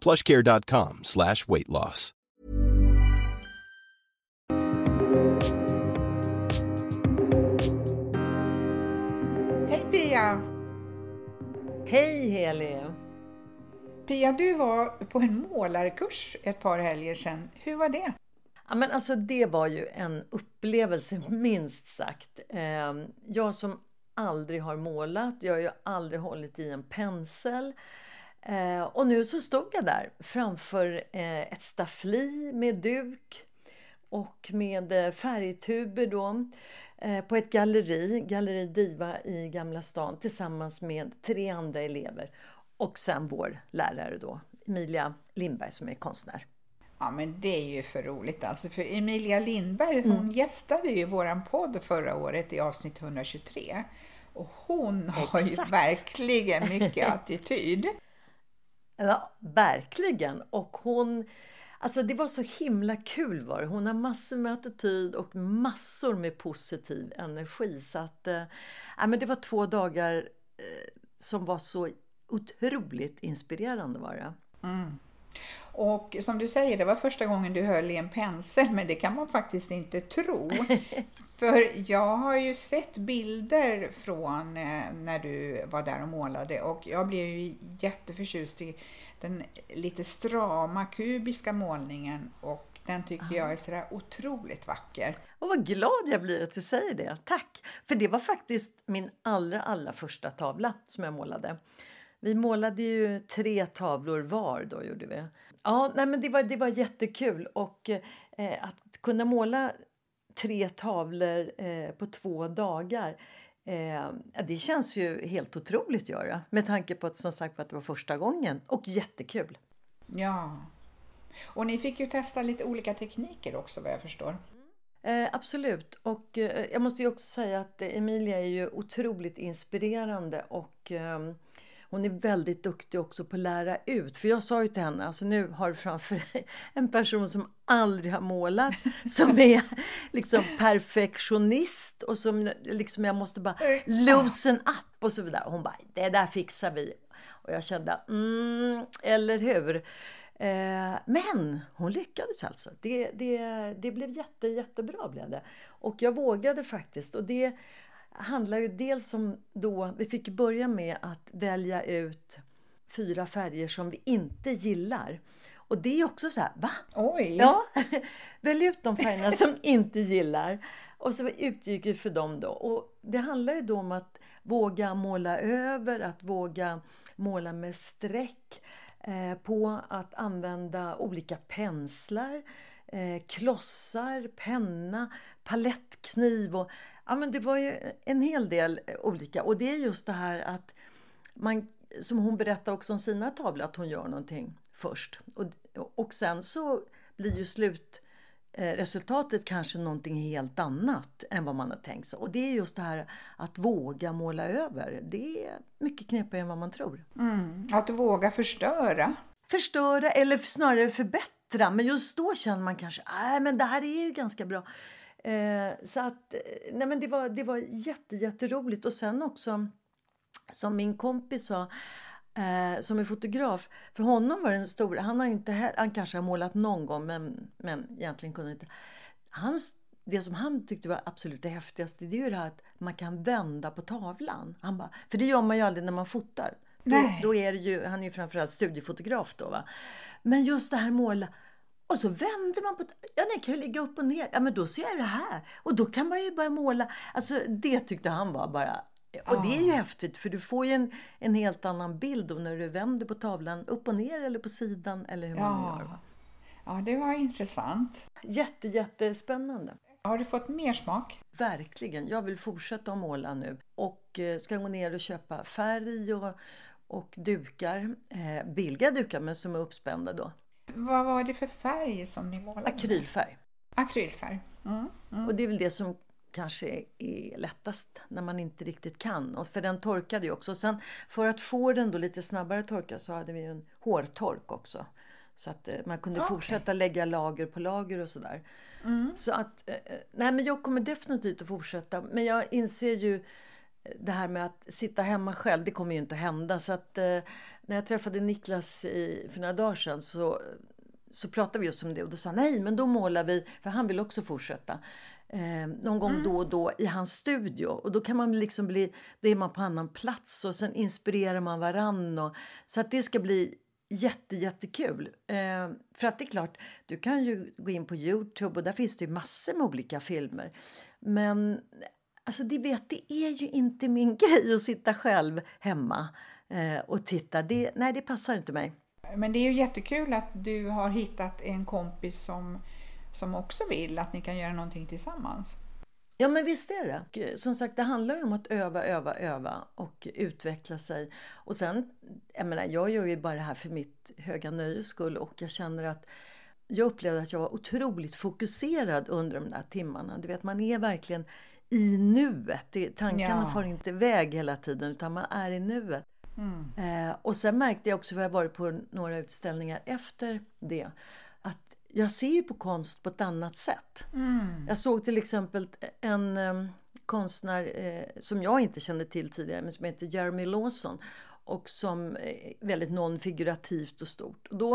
plushcare.com slash weight loss. Hej Pia! Hej Heli! Pia, du var på en målarkurs ett par helger sedan. Hur var det? Ja, men alltså, det var ju en upplevelse minst sagt. Ehm, jag som aldrig har målat, jag har ju aldrig hållit i en pensel. Eh, och nu så stod jag där framför eh, ett staffli med duk och med eh, färgtuber då på ett galleri, Galleri Diva i Gamla stan tillsammans med tre andra elever och sen vår lärare då, Emilia Lindberg som är konstnär. Ja men det är ju för roligt alltså för Emilia Lindberg hon mm. gästade ju våran podd förra året i avsnitt 123 och hon har Exakt. ju verkligen mycket attityd. Ja, verkligen. Och hon... Alltså det var så himla kul var det. Hon har massor med attityd och massor med positiv energi. Så att, äh, men det var två dagar äh, som var så otroligt inspirerande var det. Mm. Och som du säger, det var första gången du höll i en pensel, men det kan man faktiskt inte tro. För jag har ju sett bilder från eh, när du var där och målade och jag blev ju jätteförtjust i den lite strama kubiska målningen och den tycker Aha. jag är sådär otroligt vacker. Och vad glad jag blir att du säger det. Tack! För det var faktiskt min allra, allra första tavla som jag målade. Vi målade ju tre tavlor var då gjorde vi. Ja, nej, men det var, det var jättekul och eh, att kunna måla tre tavlor eh, på två dagar. Eh, det känns ju helt otroligt att göra med tanke på att som sagt att det var första gången. Och jättekul. Ja, och ni fick ju testa lite olika tekniker också vad jag förstår. Eh, absolut, och eh, jag måste ju också säga att Emilia är ju otroligt inspirerande. Och ehm, hon är väldigt duktig också på att lära ut. För jag sa ju till henne, alltså nu har du framför dig en person som aldrig har målat, som är liksom perfektionist och som liksom jag måste bara loosen up och så vidare. Hon bara, det där fixar vi. Och jag kände, mm, eller hur? Eh, men hon lyckades alltså. Det, det, det blev jätte, jättebra blev det. Och jag vågade faktiskt. Och det handlar ju dels om då, vi fick börja med att välja ut fyra färger som vi inte gillar. Och det är också så här, va? Oj! Ja, välj ut de färgerna som inte gillar. Och så utgick vi för dem då. Och det handlar ju då om att våga måla över, att våga måla med streck. Eh, på att använda olika penslar, eh, klossar, penna, palettkniv och Ja, men det var ju en hel del olika. Och det är just det här att man, som hon berättar också om sina tavlor, att hon gör någonting först. Och, och sen så blir ju slutresultatet kanske någonting helt annat än vad man har tänkt sig. Och det är just det här att våga måla över. Det är mycket knepigare än vad man tror. Mm, att våga förstöra. Förstöra eller snarare förbättra. Men just då känner man kanske, nej men det här är ju ganska bra. Eh, så att, eh, nej men det var, det var jätte, jätteroligt. Och sen också, som min kompis sa, eh, som är fotograf, för honom var den stora, han har inte, han kanske har målat någon gång men, men egentligen kunde inte. Hans, det som han tyckte var absolut det häftigaste, det är ju det här att man kan vända på tavlan. Han bara, för det gör man ju aldrig när man fotar. Då, då, är det ju, han är ju framförallt studiefotograf då va. Men just det här måla Och så vänder man på... Ja, den kan ju ligga upp och ner. Ja, men då ser jag det här. Och då kan man ju börja måla. Alltså, det tyckte han var bara... Och det är ju häftigt för du får ju en, en helt annan bild och när du vänder på tavlan upp och ner eller på sidan eller hur man Ja. gör. va. Ja, det var intressant. Jätte, jättespännande. Har du fått mer smak? Verkligen. Jag vill fortsätta att måla nu och eh, ska gå ner och köpa färg och, och dukar. Eh, billiga dukar men som är uppspända då. Vad var det för färg som ni målade? Akrylfärg. Akrylfärg. Mm. Och det är väl det som kanske är lättast när man inte riktigt kan. Och för den torkade ju också. Sen för att få den då lite snabbare torka så hade vi ju en hårtork också. Så att eh, man kunde Okej. fortsätta lägga lager på lager och sådär. Så att, eh, eh, nej men jag kommer definitivt att fortsätta. Men jag inser ju det här med att sitta hemma själv, det kommer ju inte att hända. Så att eh, när jag träffade Niklas i, för några dagar sedan så, så pratade vi just om det och då sa han, nej men då målar vi, för han vill också fortsätta. Eh, någon gång då och då i hans studio och då kan man liksom bli, då är man på annan plats och sen inspirerar man varann och, så att det ska bli jätte, jättekul. Eh, för att det är klart, du kan ju gå in på Youtube och där finns det ju massor med olika filmer. Men alltså det vet, det är ju inte min grej att sitta själv hemma eh, och titta. Det, nej, det passar inte mig. Men det är ju jättekul att du har hittat en kompis som, som också vill att ni kan göra någonting tillsammans. Ja men visst är det. Eh, Som sagt det handlar ju om att öva, öva, öva och utveckla sig. Och sen, jag menar jag gör ju bara det här för mitt höga nöjes skull och jag känner att jag upplevde att jag var otroligt fokuserad under de där timmarna. Du vet man är verkligen i nuet. Det, tankarna Ja. far inte iväg hela tiden utan man är i nuet. Eh, och sen märkte jag också, för jag har varit på några utställningar efter det, att jag ser ju på konst på ett annat sätt. Jag såg till exempel en eh, konstnär eh, som jag inte kände till tidigare, men som heter Jeremy Lawson och som är väldigt nonfigurativt och stort. Och då,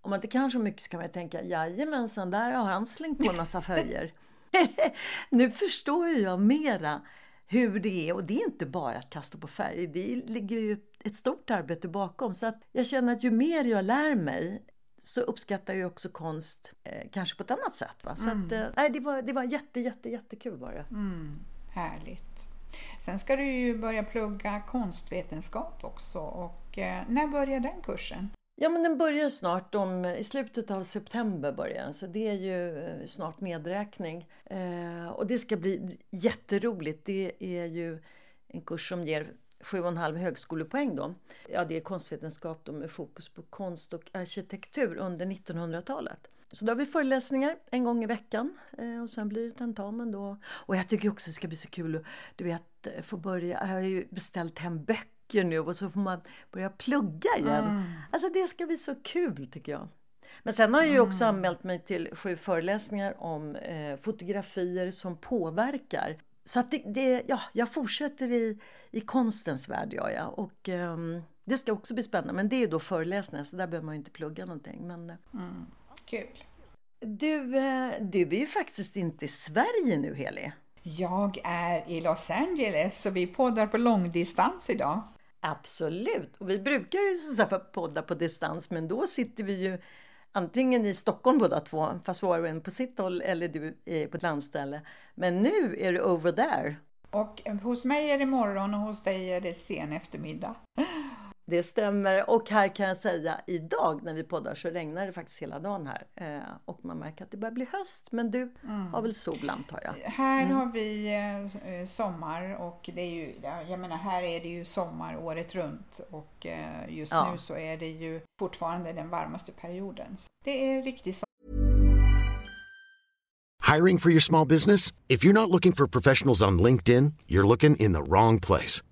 om man inte kan så mycket så kan man tänka, jajamensan, där har han slängt på en massa färger. nu förstår jag mera hur det är och det är inte bara att kasta på färg. Det ligger ju ett stort arbete bakom. Så att jag känner att ju mer jag lär mig så uppskattar jag också konst eh, kanske på ett annat sätt. Va? Så att, eh, nej, det var, det var jätte, jätte, jättekul var det. Härligt. Sen ska du ju börja plugga konstvetenskap också och eh, när börjar den kursen? Ja men den börjar snart, om, i slutet av september börjar den. Så det är ju eh, snart nedräkning. Eh, och det ska bli jätteroligt. Det är ju en kurs som ger 7,5 högskolepoäng då. Ja det är konstvetenskap då med fokus på konst och arkitektur under 1900-talet. Så då har vi föreläsningar en gång i veckan eh, och sen blir det tentamen då. Och jag tycker också det ska bli så kul att du vet, eh, få börja, jag har ju beställt hem böcker nu och så får man börja plugga igen. Alltså det ska bli så kul tycker jag. Men sen har jag ju också anmält mig till sju föreläsningar om eh, fotografier som påverkar. Så att det, det, ja, jag fortsätter i, i konstens värld gör jag. Och ehm, det ska också bli spännande. Men det är ju då föreläsningar så där behöver man ju inte plugga någonting. Men, eh, Kul! du, eh, du är ju faktiskt inte i Sverige nu Heli. Jag är i Los Angeles så vi poddar på långdistans idag. Absolut, och vi brukar ju så podda på distans men då sitter vi ju antingen i Stockholm båda två, fast var och en på sitt håll, eller du är på ett landställe. Men nu är det over there. Och eh, hos mig är det morgon och hos dig är det sen eftermiddag. Det stämmer. Och här kan jag säga idag när vi poddar så regnar det faktiskt hela dagen här. Eh, och man märker att det börjar bli höst. Men du har väl sol antar jag? Här har vi eh, eh, sommar och det är ju, ja, jag menar här är det ju sommar året runt och eh, just Ja. nu så är det ju fortfarande den varmaste perioden. Så det är riktigt sommar. Hiring for your small business? If you're not looking for professionals on LinkedIn, you're looking in the wrong place.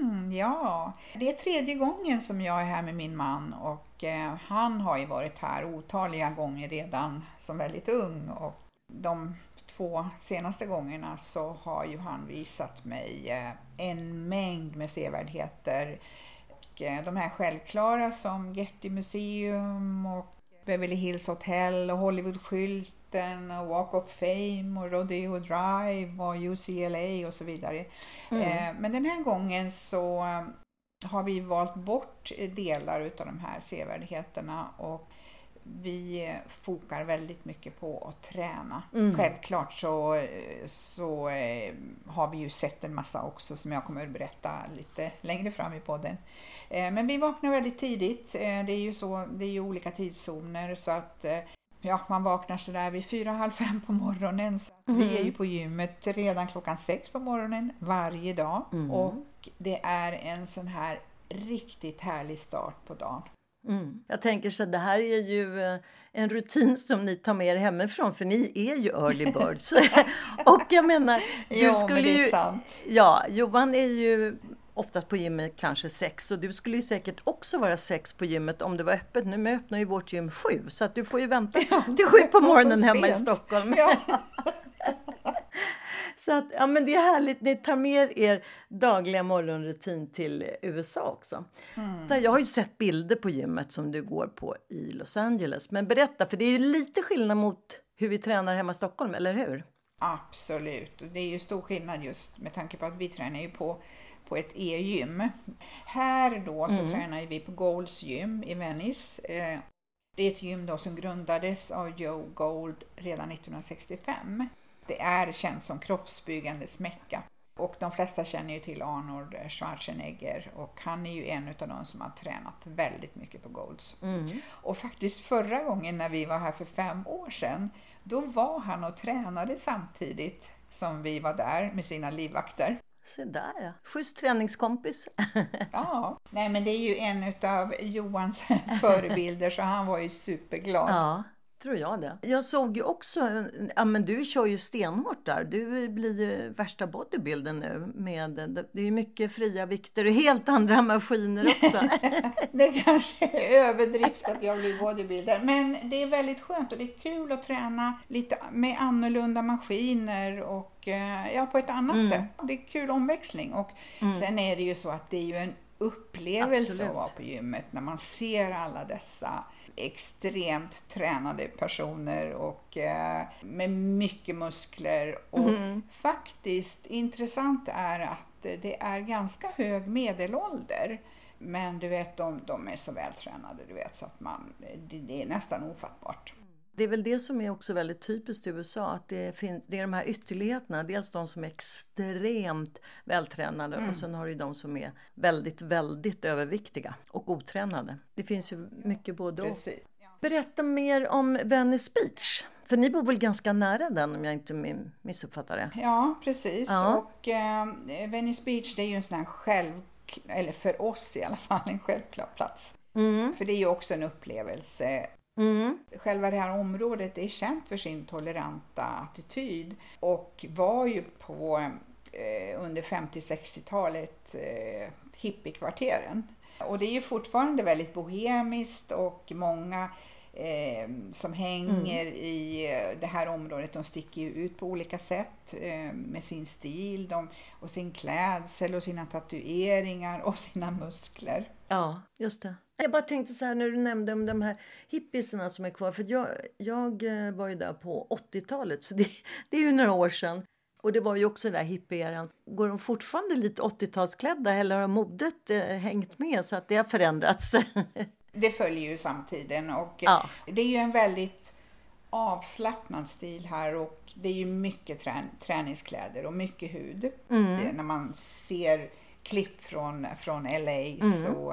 Mm, ja, det är tredje gången som jag är här med min man och eh, han har ju varit här otaliga gånger redan som väldigt ung och de två senaste gångerna så har ju han visat mig eh, en mängd med sevärdheter. Och, eh, de här självklara som Getty Museum och Beverly Hills Hotel och Hollywoodskylten och Walk of Fame och Rodeo Drive och UCLA och så vidare. Mm. Men den här gången så har vi valt bort delar utav de här sevärdheterna och vi fokar väldigt mycket på att träna. Mm. Självklart så, så eh, har vi ju sett en massa också som jag kommer att berätta lite längre fram i podden. Eh, men vi vaknar väldigt tidigt. Eh, det är ju så, det är ju olika tidszoner så att ja, man vaknar sådär vid fyra, halv fem på morgonen. Så mm. Vi är ju på gymmet redan klockan sex på morgonen varje dag. Mm. Och det är en sån här riktigt härlig start på dagen. Mm. Jag tänker så det här är ju eh, en rutin som ni tar med er hemifrån för ni är ju early birds. och jag menar, du jo, skulle men det ju... sant. Ja, Johan är ju oftast på gymmet kanske sex och du skulle ju säkert också vara sex på gymmet om det var öppet. Nu öppnar ju vårt gym sju så att du får ju vänta Ja, till sju på morgonen hemma i. Stockholm. Ja. Så att, ja men det är härligt, ni tar med er dagliga morgonrutin till USA också. Där jag har ju sett bilder på gymmet som du går på i Los Angeles. Men berätta, för det är ju lite skillnad mot hur vi tränar hemma i Stockholm, eller hur? Absolut, och det är ju stor skillnad just med tanke på att vi tränar ju på, på ett e-gym. Här då så tränar ju vi på Golds gym i Venice. Eh, Det är ett gym då som grundades av Joe Gold redan 1965. Det är känt som kroppsbyggandes mecka. Och de flesta känner ju till Arnold Schwarzenegger och han är ju en av de som har tränat väldigt mycket på Golds. Och faktiskt förra gången när vi var här för fem år sedan, då var han och tränade samtidigt som vi var där med sina livvakter. Se där ja, schysst träningskompis. Ja, nej men det är ju en av Johans förebilder så han var ju superglad. ja, tror jag det. Jag såg ju också, ja men du kör ju stenhårt där. Du blir ju värsta bodybuilden nu med, det är ju mycket fria vikter och helt andra maskiner också. Det kanske är överdrift att jag blir bodybuilder, men det är väldigt skönt och det är kul att träna lite med annorlunda maskiner och eh, ja, på ett annat sätt. Det är kul omväxling och sen är det ju så att det är ju en upplevelse Absolut. att vara på gymmet när man ser alla dessa extremt tränade personer och eh, med mycket muskler. Och faktiskt intressant är att det är ganska hög medelålder. Men du vet, de, de är så vältränade du vet, så att man, det, det är nästan ofattbart. Det är väl det som är också väldigt typiskt i USA, att det, finns, det är de här ytterligheterna. Dels de som är extremt vältränade och sen har du de som är väldigt, väldigt överviktiga och otränade. Det finns ju mycket både och. Berätta mer om Venice Beach. För ni bor väl ganska nära den om jag inte missuppfattar det? Ja, precis. Ja. Och eh, Venice Beach det är ju en sån här själv, eller för oss i alla fall, en självklar plats. För det är ju också en upplevelse. Mm. Själva det här området är känt för sin toleranta attityd och var ju på eh, under 50-60-talet eh, hippiekvarteren. Och det är ju fortfarande väldigt bohemiskt och många eh, som hänger mm. i eh, det här området. De sticker ju ut på olika sätt eh, med sin stil de, och sin klädsel och sina tatueringar och sina muskler. Ja, just det. Jag bara tänkte så här när du nämnde om de här hippisarna som är kvar. För jag, jag eh, var ju där på 80-talet, så det, det är ju några år sedan. Och det var ju också den där hippieran. Går de fortfarande lite 80-talsklädda eller har modet eh, hängt med så att det har förändrats? det följer ju samtiden och ja. det är ju en väldigt avslappnad stil här och det är ju mycket trän träningskläder och mycket hud. Mm. När man ser klipp från, från LA mm. så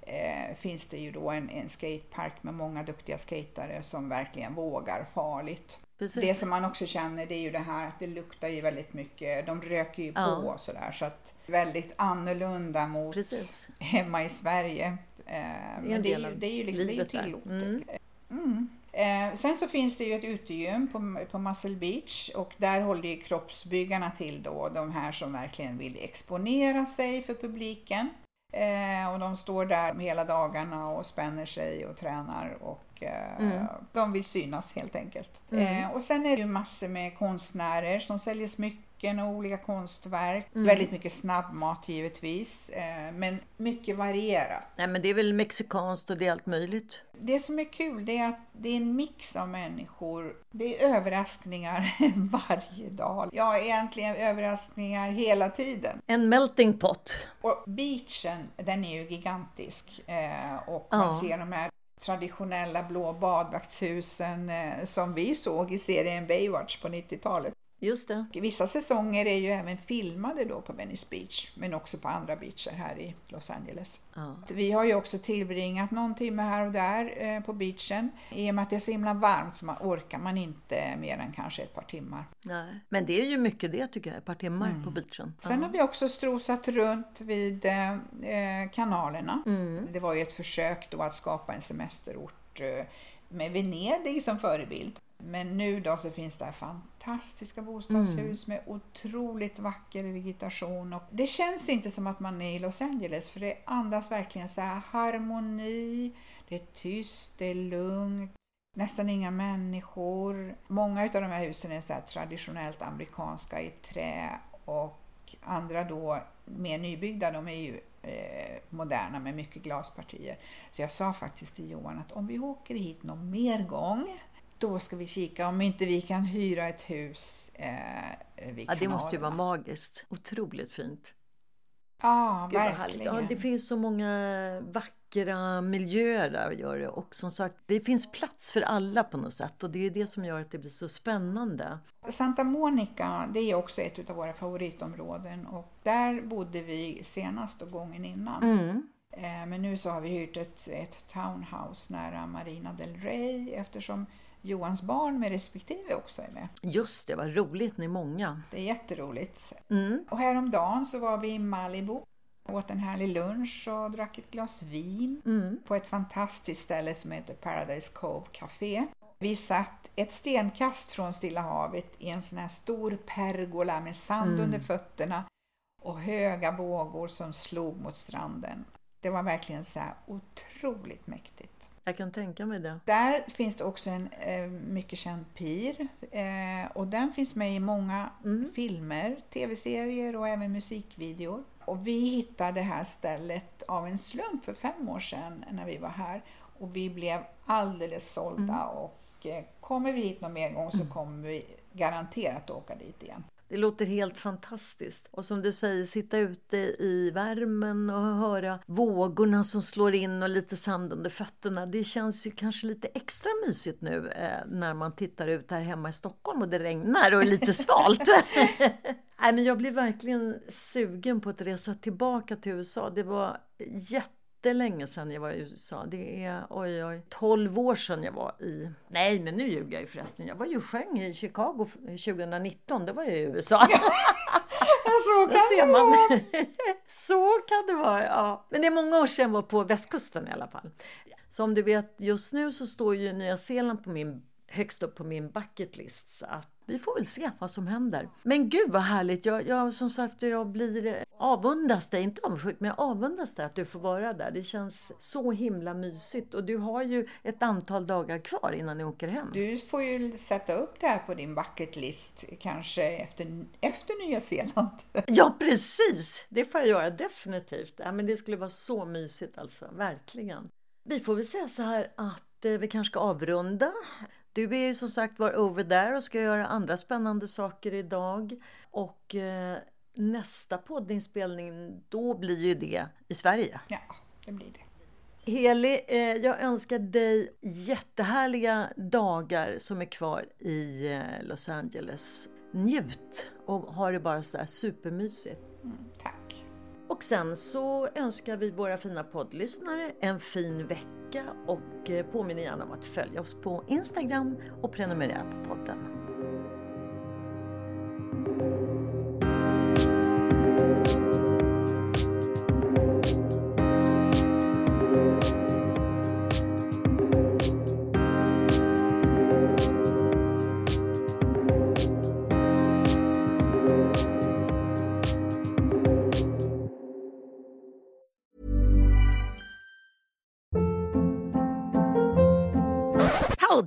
eh, finns det ju då en, en skatepark med många duktiga skatare som verkligen vågar farligt. Precis. Det som man också känner det är ju det här att det luktar ju väldigt mycket, de röker ju ja. på och sådär så att väldigt annorlunda mot Precis. hemma i Sverige. Eh, men det är, ju, det är ju, liksom, det är tillåtet. Mm. Mm. Eh, sen så finns det ju ett utegym på, på Muscle Beach och där håller ju kroppsbyggarna till då, de här som verkligen vill exponera sig för publiken. Eh, och de står där hela dagarna och spänner sig och tränar och eh, mm. de vill synas helt enkelt. Mm. Eh, och sen är det ju massor med konstnärer som säljer smycken smycken och olika konstverk. Mm. Väldigt mycket snabbmat givetvis, eh, men mycket varierat. Nej men det är väl mexikanskt och det är allt möjligt. Det som är kul det är att det är en mix av människor. Det är överraskningar varje dag. Ja, egentligen överraskningar hela tiden. En melting pot. Och beachen, den är ju gigantisk eh, och man ja. ser de här traditionella blå badvaktshusen eh, som vi såg i serien Baywatch på 90-talet. Just det. Vissa säsonger är ju även filmade då på Venice Beach, men också på andra beacher här i Los Angeles. Ja. Vi har ju också tillbringat någon timme här och där eh, på beachen. I och med att det är så himla varmt så man orkar man inte mer än kanske ett par timmar. Nej. Men det är ju mycket det tycker jag, ett par timmar mm. på beachen. Sen ja. har vi också strosat runt vid eh, eh, kanalerna. Mm. Det var ju ett försök då att skapa en semesterort med Venedig som förebild. Men nu då så finns det fantastiska bostadshus mm. med otroligt vacker vegetation. Och det känns inte som att man är i Los Angeles för det andas verkligen så här harmoni, det är tyst, det är lugnt, nästan inga människor. Många av de här husen är så traditionellt amerikanska i trä och andra då mer nybyggda, de är ju eh, moderna med mycket glaspartier. Så jag sa faktiskt till Johan att om vi åker hit någon mer gång då ska vi kika om inte vi kan hyra ett hus eh, vid Ja, det måste ju vara magiskt. Otroligt fint. Ja, Gud, verkligen. Ja, det finns så många vackra miljöer där gör det. Och som sagt, det finns plats för alla på något sätt. Och det är det som gör att det blir så spännande. Santa Monica, det är också ett av våra favoritområden. Och där bodde vi senast och gången innan. Mm. Eh, men nu så har vi hyrt ett, ett townhouse nära Marina del Rey eftersom Johans barn med respektive också är med. Just det, vad roligt, ni är många. Det är jätteroligt. Mm. Och häromdagen så var vi i Malibu åt en härlig lunch och drack ett glas vin mm. på ett fantastiskt ställe som heter Paradise Cove Café. Vi satt ett stenkast från Stilla havet i en sån här stor pergola med sand mm. under fötterna och höga vågor som slog mot stranden. Det var verkligen så här otroligt mäktigt. Jag kan tänka mig det. Där finns det också en eh, mycket känd pir eh, och den finns med i många mm. filmer, tv-serier och även musikvideor. Och vi hittade det här stället av en slump för fem år sedan när vi var här och vi blev alldeles sålda mm. och eh, kommer vi hit någon mer gång så mm. kommer vi garanterat åka dit igen. Det låter helt fantastiskt. Och som du säger, sitta ute i värmen och höra vågorna som slår in och lite sand under fötterna. Det känns ju kanske lite extra mysigt nu eh, när man tittar ut här hemma i Stockholm och det regnar och är lite svalt. Nej, men jag blir verkligen sugen på att resa tillbaka till USA. Det var jätte jättelänge sedan jag var i USA. Det är oj, oj, 12 år sedan jag var i... Nej, men nu ljuger jag ju förresten. Jag var ju sjöng i Chicago 2019. Det var jag i USA. så kan det man. vara. så kan det vara, ja. Men det är många år sedan jag var på västkusten i alla fall. Så om du vet, just nu så står ju Nya Zeeland på min högst upp på min bucket list. Så att vi får väl se vad som händer. Men gud vad härligt! Jag, jag, som sagt, jag blir avundas dig, inte avundsjuk, men jag avundas dig att du får vara där. Det känns så himla mysigt och du har ju ett antal dagar kvar innan ni åker hem. Du får ju sätta upp det här på din bucket list kanske efter, efter Nya Zeeland. Ja, precis! Det får jag göra definitivt. Ja, men det skulle vara så mysigt alltså, verkligen. Vi får väl säga så här att eh, vi kanske ska avrunda. Du är ju som sagt var over there och ska göra andra spännande saker idag. Och eh, nästa poddinspelning, då blir ju det i Sverige. Ja, det blir det. Heli, eh, jag önskar dig jättehärliga dagar som är kvar i eh, Los Angeles. Njut och ha det bara så här supermysigt. Mm, tack. Och sen så önskar vi våra fina poddlyssnare en fin vecka och eh, påminner gärna om att följa oss på Instagram och prenumerera på podden.